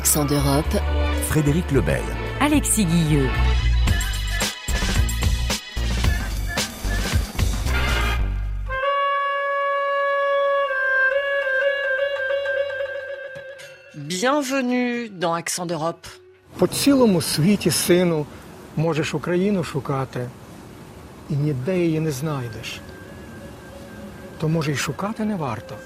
Accent d'Europe. Frédéric Lebel. Alexis Guilleux. Bienvenue dans Accent d'Europe. По цілому світі, сину, можеш Україну шукати, і ніде її не знайдеш. То може й шукати не варто.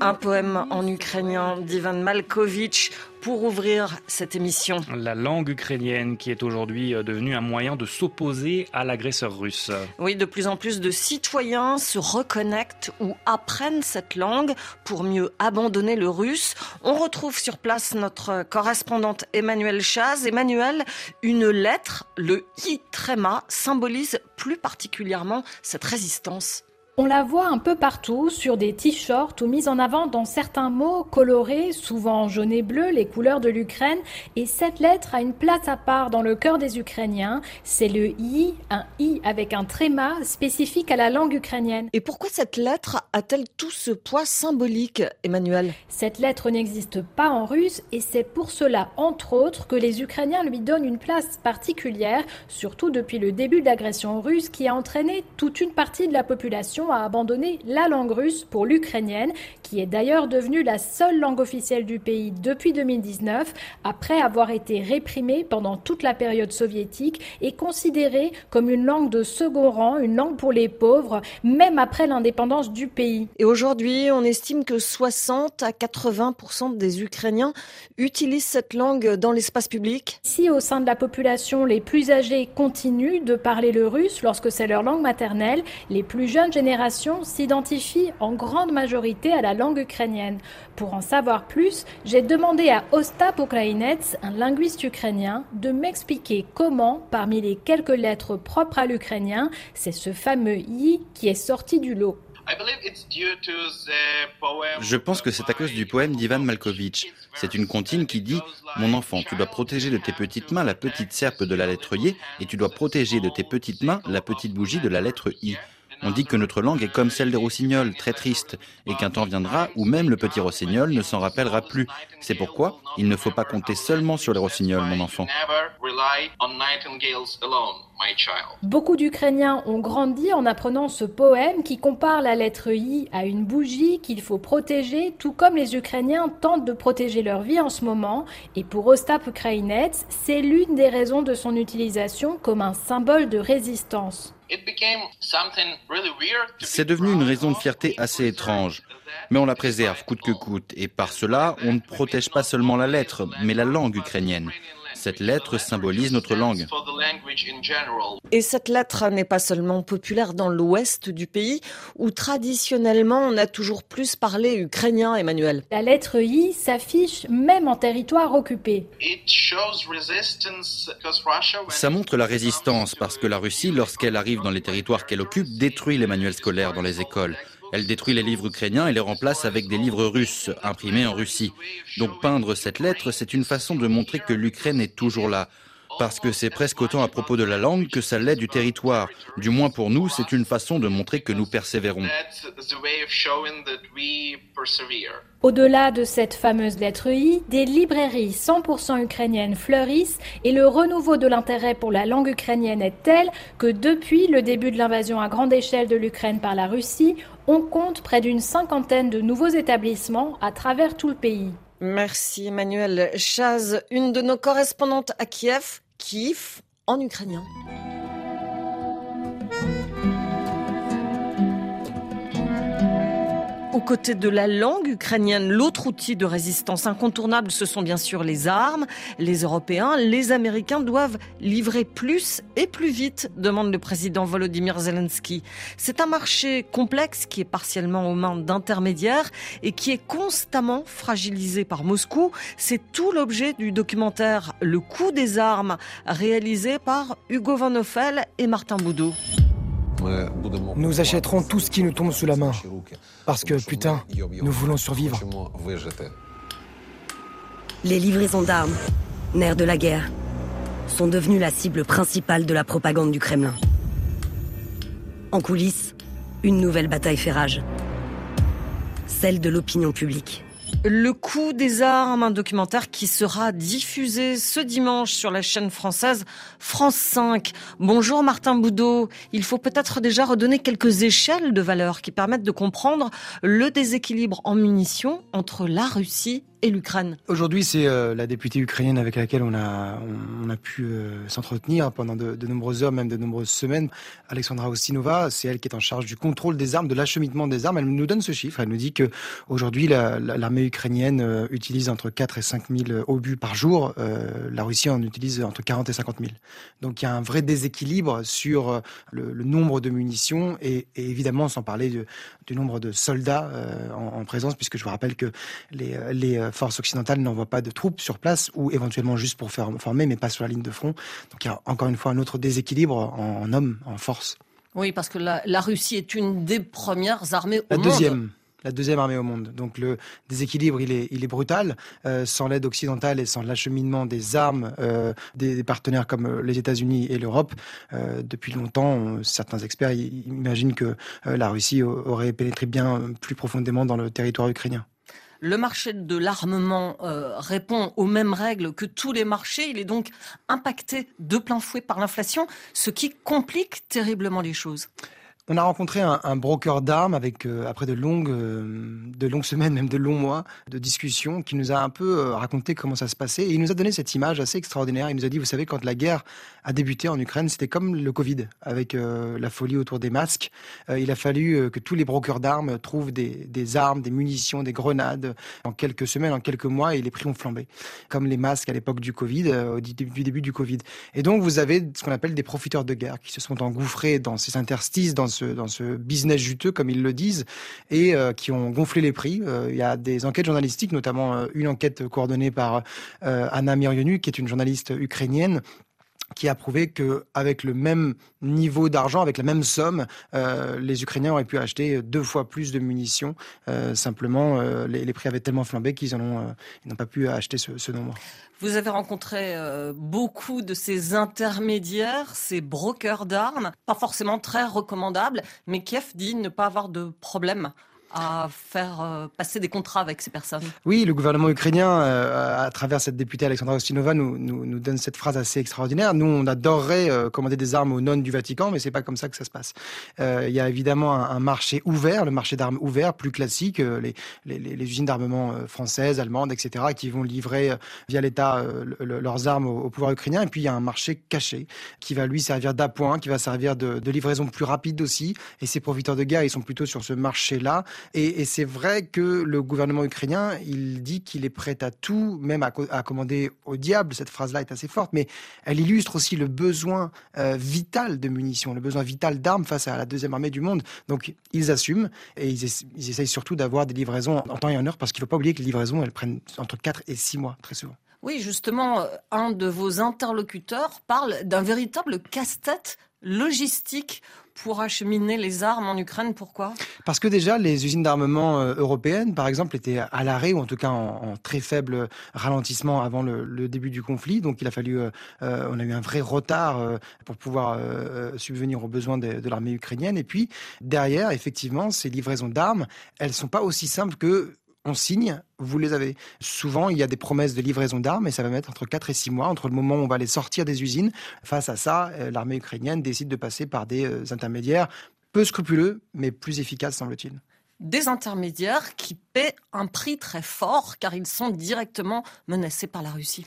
Un poème en ukrainien d'Ivan Malkovich pour ouvrir cette émission. La langue ukrainienne qui est aujourd'hui euh, devenue un moyen de s'opposer à l'agresseur russe. Oui, de plus en plus de citoyens se reconnectent ou apprennent cette langue pour mieux abandonner le russe. On retrouve sur place notre correspondante Emmanuel Chaz. Emmanuel, une lettre, le i tréma, symbolise plus particulièrement cette résistance. On la voit un peu partout, sur des t-shirts ou mise en avant dans certains mots colorés, souvent en jaune et bleu, les couleurs de l'Ukraine. Et cette lettre a une place à part dans le cœur des Ukrainiens. C'est le I, un I avec un tréma spécifique à la langue ukrainienne. Et pourquoi cette lettre a-t-elle tout ce poids symbolique, Emmanuel? Cette lettre n'existe pas en russe et c'est pour cela, entre autres, que les Ukrainiens lui donnent une place particulière, surtout depuis le début de l'agression russe qui a entraîné toute une partie de la population a abandonné la langue russe pour l'ukrainienne, qui est d'ailleurs devenue la seule langue officielle du pays depuis 2019, après avoir été réprimée pendant toute la période soviétique et considérée comme une langue de second rang, une langue pour les pauvres, même après l'indépendance du pays. Et aujourd'hui, on estime que 60 à 80% des Ukrainiens utilisent cette langue dans l'espace public. Si au sein de la population, les plus âgés continuent de parler le russe lorsque c'est leur langue maternelle, les plus jeunes générations s'identifient en grande majorité à la langue ukrainienne. Pour en savoir plus, j'ai demandé à Ostap Ukrainets, un linguiste ukrainien, de m'expliquer comment, parmi les quelques lettres propres à l'ukrainien, c'est ce fameux i qui est sorti du lot. Je pense que c'est à cause du poème d'Ivan Malkovich. C'est une comptine qui dit Mon enfant, tu dois protéger de tes petites mains la petite serpe de la lettre Y et tu dois protéger de tes petites mains la petite bougie de la lettre I. On dit que notre langue est comme celle des rossignols, très triste, et qu'un temps viendra où même le petit rossignol ne s'en rappellera plus. C'est pourquoi il ne faut pas compter seulement sur les rossignols, mon enfant. Beaucoup d'Ukrainiens ont grandi en apprenant ce poème qui compare la lettre I à une bougie qu'il faut protéger, tout comme les Ukrainiens tentent de protéger leur vie en ce moment. Et pour Ostap Ukrainets, c'est l'une des raisons de son utilisation comme un symbole de résistance. C'est devenu une raison de fierté assez étrange, mais on la préserve coûte que coûte, et par cela, on ne protège pas seulement la lettre, mais la langue ukrainienne. Cette lettre symbolise notre langue. Et cette lettre n'est pas seulement populaire dans l'ouest du pays, où traditionnellement on a toujours plus parlé ukrainien, Emmanuel. La lettre I s'affiche même en territoire occupé. Ça montre la résistance parce que la Russie, lorsqu'elle arrive dans les territoires qu'elle occupe, détruit les manuels scolaires dans les écoles. Elle détruit les livres ukrainiens et les remplace avec des livres russes, imprimés en Russie. Donc peindre cette lettre, c'est une façon de montrer que l'Ukraine est toujours là. Parce que c'est presque autant à propos de la langue que ça l'est du territoire. Du moins pour nous, c'est une façon de montrer que nous persévérons. Au-delà de cette fameuse lettre I, des librairies 100% ukrainiennes fleurissent et le renouveau de l'intérêt pour la langue ukrainienne est tel que depuis le début de l'invasion à grande échelle de l'Ukraine par la Russie, on compte près d'une cinquantaine de nouveaux établissements à travers tout le pays. Merci Emmanuel Chaz, une de nos correspondantes à Kiev, Kiev en ukrainien. Aux côtés de la langue ukrainienne, l'autre outil de résistance incontournable, ce sont bien sûr les armes. Les Européens, les Américains doivent livrer plus et plus vite, demande le président Volodymyr Zelensky. C'est un marché complexe qui est partiellement aux mains d'intermédiaires et qui est constamment fragilisé par Moscou. C'est tout l'objet du documentaire Le coût des armes, réalisé par Hugo Van Hoffel et Martin Boudot. Nous achèterons tout ce qui nous tombe sous la main. Parce que, putain, nous voulons survivre. Les livraisons d'armes, nerfs de la guerre, sont devenues la cible principale de la propagande du Kremlin. En coulisses, une nouvelle bataille fait rage. Celle de l'opinion publique. Le coût des armes, un documentaire qui sera diffusé ce dimanche sur la chaîne française France 5. Bonjour Martin Boudot. Il faut peut-être déjà redonner quelques échelles de valeur qui permettent de comprendre le déséquilibre en munitions entre la Russie l'Ukraine. Aujourd'hui, c'est euh, la députée ukrainienne avec laquelle on a, pu euh, s'entretenir pendant de, nombreuses heures, même de nombreuses semaines. Alexandra Ostinova, c'est elle qui est en charge du contrôle des armes, de l'acheminement des armes. Elle nous donne ce chiffre. Elle nous dit que aujourd'hui, l'armée ukrainienne euh, utilise entre 4 et 5 000 obus par jour. la Russie en utilise entre 40 et 50 000. Donc il y a un vrai déséquilibre sur le, nombre de munitions et, évidemment, sans parler du, nombre de soldats en, en, présence, puisque je vous rappelle que les forces occidentales n'envoient pas de troupes sur place ou éventuellement juste pour faire former, mais pas sur la ligne de front. Donc il y a encore une fois un autre déséquilibre en, hommes, en force. Oui, parce que la, Russie est une des premières armées au la monde. Deuxième la deuxième armée au monde. Donc le déséquilibre, il est, il est brutal. Euh, sans l'aide occidentale et sans l'acheminement des armes euh, des, partenaires comme euh, les États-Unis et l'Europe, depuis longtemps, certains experts imaginent que la Russie aurait pénétré bien plus profondément dans le territoire ukrainien le marché de l'armement euh, répond aux mêmes règles que tous les marchés. Il est donc impacté de plein fouet par l'inflation, ce qui complique terriblement les choses. On a rencontré un, broker d'armes avec euh, après de longues, euh, de longues semaines, même de longs mois de discussions, qui nous a un peu euh, raconté comment ça se passait. Et il nous a donné cette image assez extraordinaire. Il nous a dit, vous savez, quand la guerre a débuté en Ukraine, c'était comme le Covid, avec la folie autour des masques. il a fallu que tous les brokers d'armes trouvent des, armes, des munitions, des grenades en quelques semaines, en quelques mois, et les prix ont flambé, comme les masques à l'époque du Covid, au début, du début du Covid. Et donc, vous avez ce qu'on appelle des profiteurs de guerre qui se sont engouffrés dans ces interstices, dans dans ce business juteux, comme ils le disent, et euh, qui ont gonflé les prix. Euh, il y a des enquêtes journalistiques, notamment euh, une enquête coordonnée par Anna Mirionu, qui est une journaliste ukrainienne, qui a prouvé que avec le même niveau d'argent, avec la même somme, euh, les Ukrainiens auraient pu acheter deux fois plus de munitions. Euh, simplement, euh, les, prix avaient tellement flambé qu'ils n'ont pas pu acheter ce, ce, nombre. Vous avez rencontré beaucoup de ces intermédiaires, ces brokers d'armes, pas forcément très recommandables, mais Kiev dit ne pas avoir de problème à faire euh, passer des contrats avec ces personnes. Oui, le gouvernement ukrainien, euh, à travers cette députée Alexandra Ostinova, nous, nous, donne cette phrase assez extraordinaire. Nous, on adorerait euh, commander des armes aux nonnes du Vatican, mais c'est pas comme ça que ça se passe. Il y a évidemment un, marché ouvert, le marché d'armes ouvert, plus classique, les, les, usines d'armement françaises, allemandes, etc., qui vont livrer via l'État leurs armes au, pouvoir ukrainien. Et puis il y a un marché caché qui va lui servir d'appoint, qui va servir de livraison plus rapide aussi. Et ces profiteurs de guerre, ils sont plutôt sur ce marché-là. Et, c'est vrai que le gouvernement ukrainien, il dit qu'il est prêt à tout, même à, commander au diable. Cette phrase-là est assez forte, mais elle illustre aussi le besoin euh, vital de munitions, le besoin vital d'armes face à la deuxième armée du monde. Donc ils assument et ils, ils essayent surtout d'avoir des livraisons en temps et en heure parce qu'il ne faut pas oublier que les livraisons, elles prennent entre 4 et 6 mois très souvent. Oui, justement, un de vos interlocuteurs parle d'un véritable casse-tête logistique pour acheminer les armes en Ukraine. Pourquoi? Parce que déjà, les usines d'armement euh, européennes, par exemple, étaient à l'arrêt, ou en tout cas en, très faible ralentissement avant le, début du conflit. Donc il a fallu, euh, euh, on a eu un vrai retard pour pouvoir subvenir aux besoins de, de l'armée ukrainienne. Et puis, derrière, effectivement, ces livraisons d'armes, elles sont pas aussi simples que on signe, vous les avez. Souvent, il y a des promesses de livraison d'armes et ça va mettre entre 4 et 6 mois, entre le moment où on va les sortir des usines. Face à ça, euh, l'armée ukrainienne décide de passer par des euh, intermédiaires peu scrupuleux, mais plus efficaces, semble-t-il des intermédiaires qui paient un prix très fort car ils sont directement menacés par la Russie.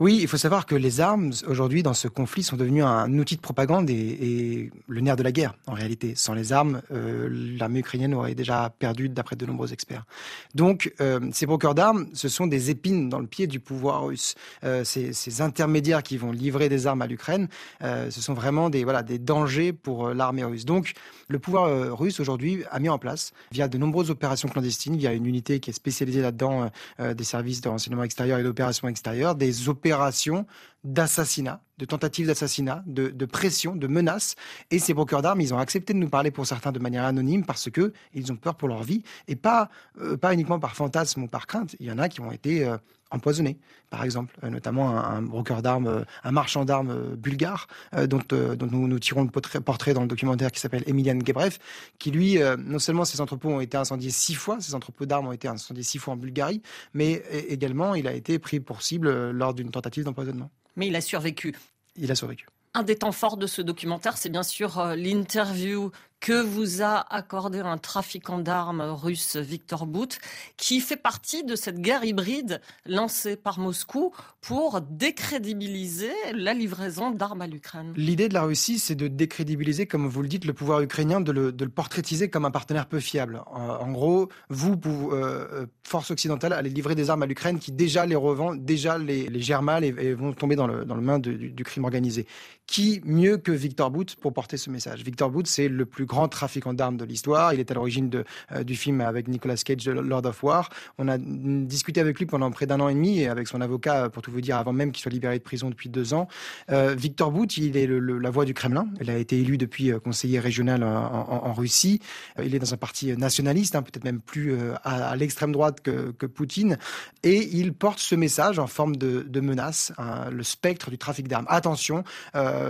Oui, il faut savoir que les armes, aujourd'hui, dans ce conflit, sont devenues un outil de propagande et, le nerf de la guerre, en réalité. Sans les armes, euh, l'armée ukrainienne aurait déjà perdu, d'après de nombreux experts. Donc, euh, ces brokers d'armes, ce sont des épines dans le pied du pouvoir russe. Euh, ces, intermédiaires qui vont livrer des armes à l'Ukraine, ce sont vraiment des, voilà, des dangers pour l'armée russe. Donc, le pouvoir russe, aujourd'hui, a mis en place, via de nombreuses opérations clandestines, via une unité qui est spécialisée là-dedans, des services de renseignement extérieur et d'opérations extérieures, des opérations coopération d'assassinat, de tentatives d'assassinat, de, de, pression, de menaces. Et ces brokers d'armes, ils ont accepté de nous parler pour certains de manière anonyme parce que ils ont peur pour leur vie et pas, euh, pas uniquement par fantasme ou par crainte. Il y en a qui ont été euh, empoisonnés, par exemple, euh, notamment un, broker d'armes, un marchand d'armes bulgare, dont, dont nous, nous, tirons le portrait dans le documentaire qui s'appelle Emilian Gebrev, qui lui, non seulement ses entrepôts ont été incendiés six fois, ses entrepôts d'armes ont été incendiés six fois en Bulgarie, mais également il a été pris pour cible lors d'une tentative d'empoisonnement. Mais il a survécu. Il a survécu. Un des temps forts de ce documentaire, c'est bien sûr euh, l'interview que vous a accordé un trafiquant d'armes russe, Victor Bout, qui fait partie de cette guerre hybride lancée par Moscou pour décrédibiliser la livraison d'armes à l'Ukraine. L'idée de la Russie, c'est de décrédibiliser, comme vous le dites, le pouvoir ukrainien, de le, portraitiser comme un partenaire peu fiable. En, gros, vous, euh, force occidentale, allez livrer des armes à l'Ukraine qui déjà les revend, déjà les, les gèrent mal et, vont tomber dans le, dans le main du, du crime organisé. Qui mieux que Victor Bout pour porter ce message? Victor Bout, c'est le plus grand trafiquant d'armes de l'histoire. Il est à l'origine euh, du film avec Nicolas Cage, Lord of War. On a discuté avec lui pendant près d'un an et demi et avec son avocat, pour tout vous dire, avant même qu'il soit libéré de prison depuis deux ans. Euh, Victor Bout, il est la voix du Kremlin. Il a été élu depuis euh, conseiller régional en, Russie. il est dans un parti nationaliste, hein, peut-être même plus à, l'extrême droite que, Poutine. Et il porte ce message en forme de, menace, hein, le spectre du trafic d'armes. Attention,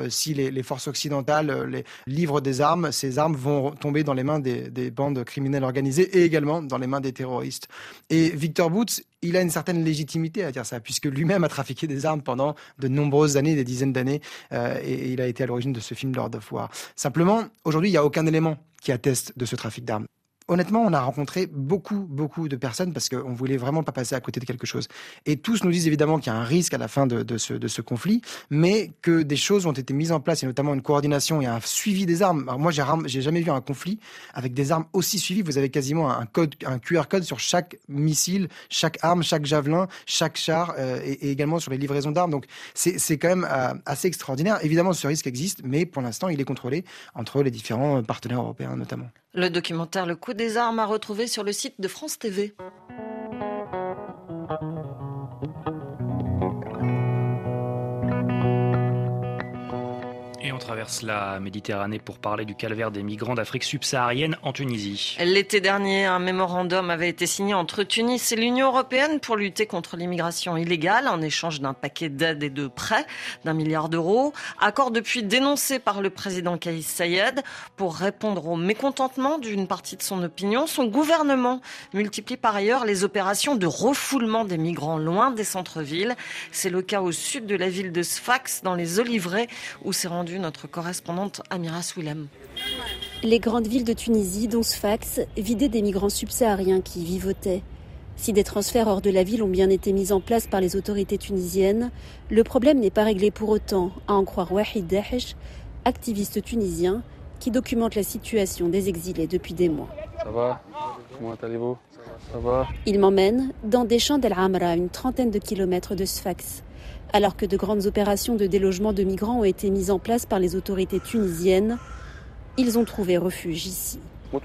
si les, les, forces occidentales les livrent des armes, ces armes vont tomber dans les mains des, bandes criminelles organisées et également dans les mains des terroristes. Et Victor Boots, il a une certaine légitimité à dire ça, puisque lui-même a trafiqué des armes pendant de nombreuses années, des dizaines d'années, euh, et il a été à l'origine de ce film Lord of War. Simplement, aujourd'hui, il n'y a aucun élément qui atteste de ce trafic d'armes honnêtement, on a rencontré beaucoup, beaucoup de personnes parce qu'on voulait vraiment pas passer à côté de quelque chose. Et tous nous disent évidemment qu'il y a un risque à la fin de, ce, conflit, mais que des choses ont été mises en place, et notamment une coordination et un suivi des armes. Alors moi, j'ai jamais vu un conflit avec des armes aussi suivies. Vous avez quasiment un code, un QR code sur chaque missile, chaque arme, chaque javelin, chaque char, euh, et, également sur les livraisons d'armes. Donc c'est quand même euh, assez extraordinaire. Évidemment, ce risque existe, mais pour l'instant, il est contrôlé entre les différents partenaires européens notamment. Le documentaire Le coup des armes à retrouver sur le site de France TV. Traverse la Méditerranée pour parler du calvaire des migrants d'Afrique subsaharienne en Tunisie. L'été dernier, un mémorandum avait été signé entre Tunis et l'Union européenne pour lutter contre l'immigration illégale en échange d'un paquet d'aides et de prêts d'un milliard d'euros. Accord depuis dénoncé par le président Kaïs Sayed pour répondre au mécontentement d'une partie de son opinion. Son gouvernement multiplie par ailleurs les opérations de refoulement des migrants loin des centres-villes. C'est le cas au sud de la ville de Sfax, dans les Oliveraies, où s'est rendu notre correspondante Amira Swilem. Les grandes villes de Tunisie, dont Sfax, vidaient des migrants subsahariens qui vivotaient. Si des transferts hors de la ville ont bien été mis en place par les autorités tunisiennes, le problème n'est pas réglé pour autant, à en croire Wahid Dahesh, activiste tunisien qui documente la situation des exilés depuis des mois. Ça va Comment allez-vous? Ça va? Il m'emmène dans des champs d'El Amra, une trentaine de kilomètres de Sfax. Alors que de grandes opérations de délogement de migrants ont été mises en place par les autorités tunisiennes, ils ont trouvé refuge ici. En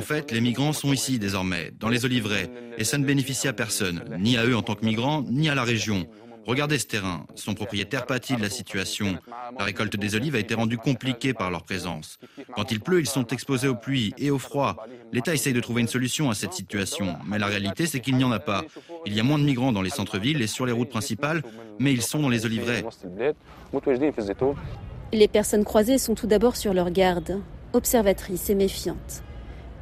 fait, les migrants sont ici désormais, dans les oliveraies, et ça ne bénéficie à personne, ni à eux en tant que migrants, ni à la région. Regardez ce terrain. Son propriétaire pâtit de la situation. La récolte des olives a été rendue compliquée par leur présence. Quand il pleut, ils sont exposés aux pluies et au froid. L'État essaye de trouver une solution à cette situation, mais la réalité, c'est qu'il n'y en a pas. Il y a moins de migrants dans les centres-villes et sur les routes principales, mais ils sont dans les oliveraies. Les personnes croisées sont tout d'abord sur leur garde, observatrices et méfiantes.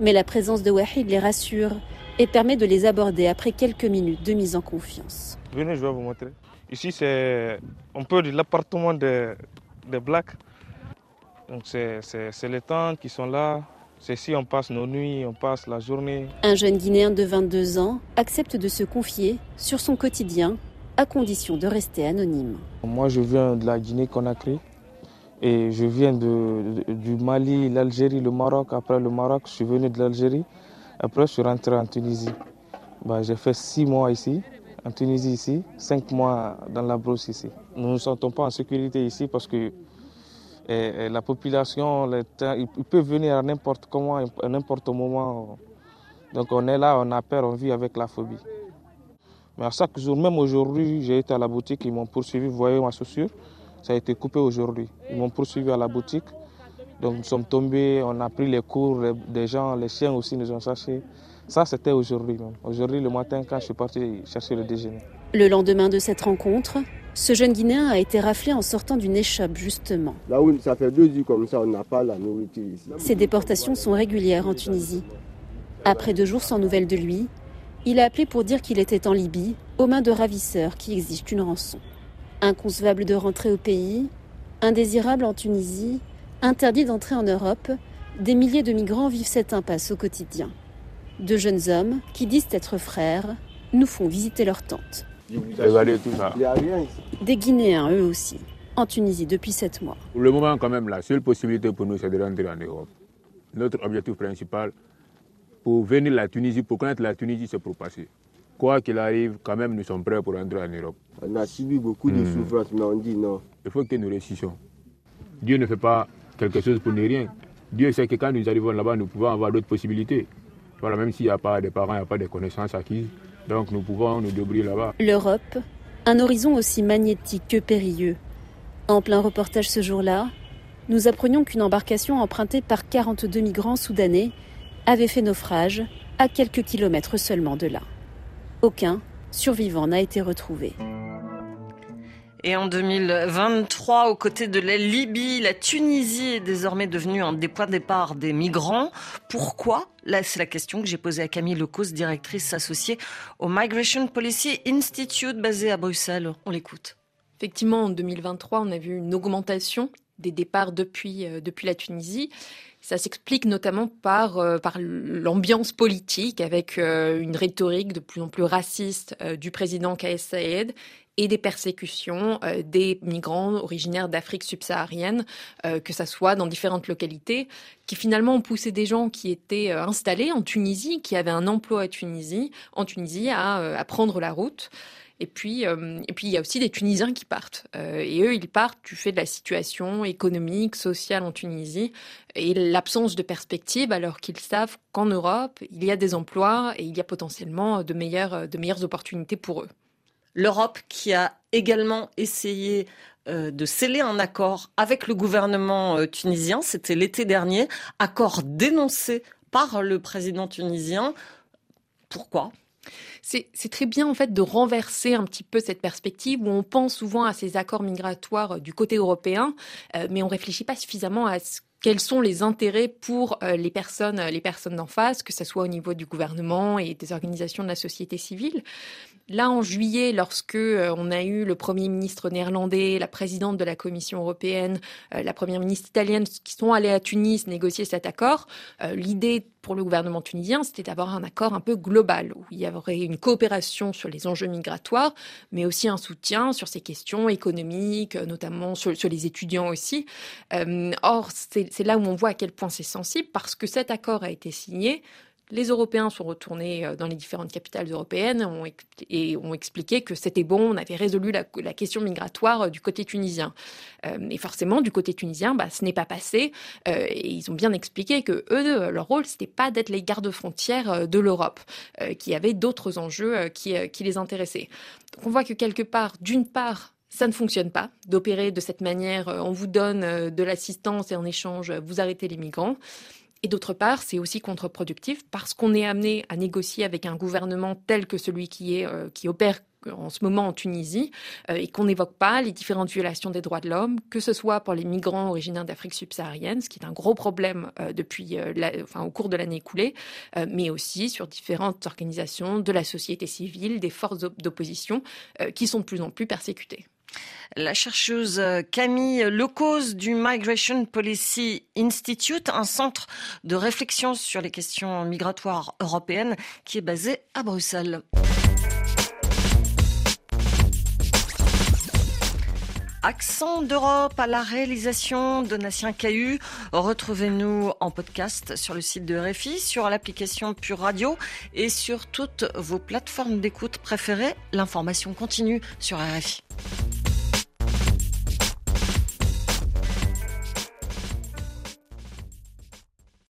Mais la présence de Wahid les rassure et permet de les aborder après quelques minutes de mise en confiance. Venez, je vais vous montrer. Ici, c'est un peu l'appartement des, des Blacks. Donc, c'est les tentes qui sont là. C'est ici on passe nos nuits, on passe la journée. Un jeune Guinéen de 22 ans accepte de se confier sur son quotidien à condition de rester anonyme. Moi, je viens de la Guinée-Conakry et je viens de, du Mali, l'Algérie, le Maroc. Après le Maroc, je suis venu de l'Algérie. Après, je suis rentré en Tunisie. Bah, j'ai fait six mois ici en Tunisie ici, cinq mois dans la brousse ici. Nous ne nous sentons pas en sécurité ici parce que eh, eh, la population, ils peuvent venir à n'importe comment, à n'importe moment. Donc on est là, on a peur, on vit avec la phobie. Mais à chaque jour, même aujourd'hui, j'ai été à la boutique, ils m'ont poursuivi, vous voyez ma chaussure, ça a été coupé aujourd'hui. Ils m'ont poursuivi à la boutique. Donc nous sommes tombés, on a pris les cours des gens, les chiens aussi nous ont cherchés. Ça, c'était aujourd'hui même. Aujourd'hui, le matin, quand je suis parti chercher le déjeuner. Le lendemain de cette rencontre, ce jeune Guinéen a été raflé en sortant d'une échoppe, justement. Là où ça fait deux jours comme ça, on n'a pas la nourriture ici. Ces déportations sont régulières en Tunisie. Après deux jours sans nouvelles de lui, il a appelé pour dire qu'il était en Libye, aux mains de ravisseurs qui exigent une rançon. Inconcevable de rentrer au pays, indésirable en Tunisie, interdit d'entrer en Europe, des milliers de migrants vivent cette impasse au quotidien. De jeunes hommes, qui disent être frères, nous font visiter leur tente. Des Guinéens, eux aussi, en Tunisie depuis sept mois. Pour le moment, quand même, la seule possibilité pour nous, c'est de rentrer en Europe. Notre objectif principal, pour venir à la Tunisie, pour connaître la Tunisie, c'est pour passer. Quoi qu'il arrive, quand même, nous sommes prêts pour rentrer en Europe. On a subi beaucoup de hmm. souffrances, mais on dit non. Il faut que nous réussissions. Dieu ne fait pas quelque chose pour ne rien. Dieu sait que quand nous arrivons là-bas, nous pouvons avoir d'autres possibilités. Voilà, même s'il n'y a pas de parents, il n'y a pas de connaissances acquises. Donc nous pouvons nous débrouiller là-bas. L'Europe, un horizon aussi magnétique que périlleux. En plein reportage ce jour-là, nous apprenions qu'une embarcation empruntée par 42 migrants soudanais avait fait naufrage à quelques kilomètres seulement de là. Aucun survivant n'a été retrouvé. Et en 2023, aux côtés de la Libye, la Tunisie est désormais devenue un des points de départ des migrants. Pourquoi? Là, c'est la question que j'ai posée à Camille Lecause, directrice associée au Migration Policy Institute basé à Bruxelles. On l'écoute. Effectivement, en 2023, on a vu une augmentation des départs depuis, euh, depuis la Tunisie. Ça s'explique notamment par, euh, par l'ambiance politique avec euh, une rhétorique de plus en plus raciste du président Kais Saïed et des persécutions des migrants originaires d'Afrique subsaharienne, que ça soit dans différentes localités, qui finalement ont poussé des gens qui étaient installés en Tunisie, qui avaient un emploi à Tunisie, en Tunisie, à, prendre la route. Et puis, euh, et puis il y a aussi des Tunisiens qui partent. Euh, et eux, ils partent du fait de la situation économique, sociale en Tunisie et l'absence de perspective, alors qu'ils savent qu'en Europe, il y a des emplois et il y a potentiellement de meilleures, de meilleures opportunités pour eux. L'Europe qui a également essayé euh, de sceller un accord avec le gouvernement tunisien, c'était l'été dernier, accord dénoncé par le président tunisien. Pourquoi? C'est très bien en fait de renverser un petit peu cette perspective où on pense souvent à ces accords migratoires euh, du côté européen, euh, mais on réfléchit pas suffisamment à ce quels sont les intérêts pour euh, les personnes, les personnes d'en face, que ce soit au niveau du gouvernement et des organisations de la société civile. Là, en juillet, lorsque euh, on a eu le Premier ministre néerlandais, la présidente de la Commission européenne, euh, la Première ministre italienne qui sont allés à Tunis négocier cet accord, euh, l'idée pour le gouvernement tunisien, c'était d'avoir un accord un peu global, où il y aurait une coopération sur les enjeux migratoires, mais aussi un soutien sur ces questions économiques, notamment sur, sur les étudiants aussi. or, c'est là où on voit à quel point c'est sensible, parce que cet accord a été signé les Européens sont retournés euh, dans les différentes capitales européennes et ont expliqué que c'était bon, on avait résolu la, question migratoire euh, du côté tunisien. Euh, et forcément, du côté tunisien, bah, ce n'est pas passé. et ils ont bien expliqué que eux, leur rôle, c'était pas d'être les gardes-frontières de l'Europe, qui avaient d'autres enjeux qui, qui les intéressaient. Donc on voit que quelque part, d'une part, ça ne fonctionne pas d'opérer de cette manière. On vous donne de l'assistance et en échange, vous arrêtez les migrants. Et d'autre part, c'est aussi contre-productif parce qu'on est amené à négocier avec un gouvernement tel que celui qui, euh, opère en ce moment en Tunisie euh, et qu'on n'évoque pas les différentes violations des droits de l'homme, que ce soit pour les migrants originaires d'Afrique subsaharienne, ce qui est un gros problème euh, depuis, enfin, au cours de l'année écoulée, mais aussi sur différentes organisations de la société civile, des forces d'opposition qui sont de plus en plus persécutées. La chercheuse euh, Camille Lecause du Migration Policy Institute, un centre de réflexion sur les questions migratoires européennes qui est basé à Bruxelles. Accent d'Europe à la réalisation de Donatien Cahu. Retrouvez-nous en podcast sur le site de RFI, sur l'application Pure Radio et sur toutes vos plateformes d'écoute préférées. L'information continue sur RFI.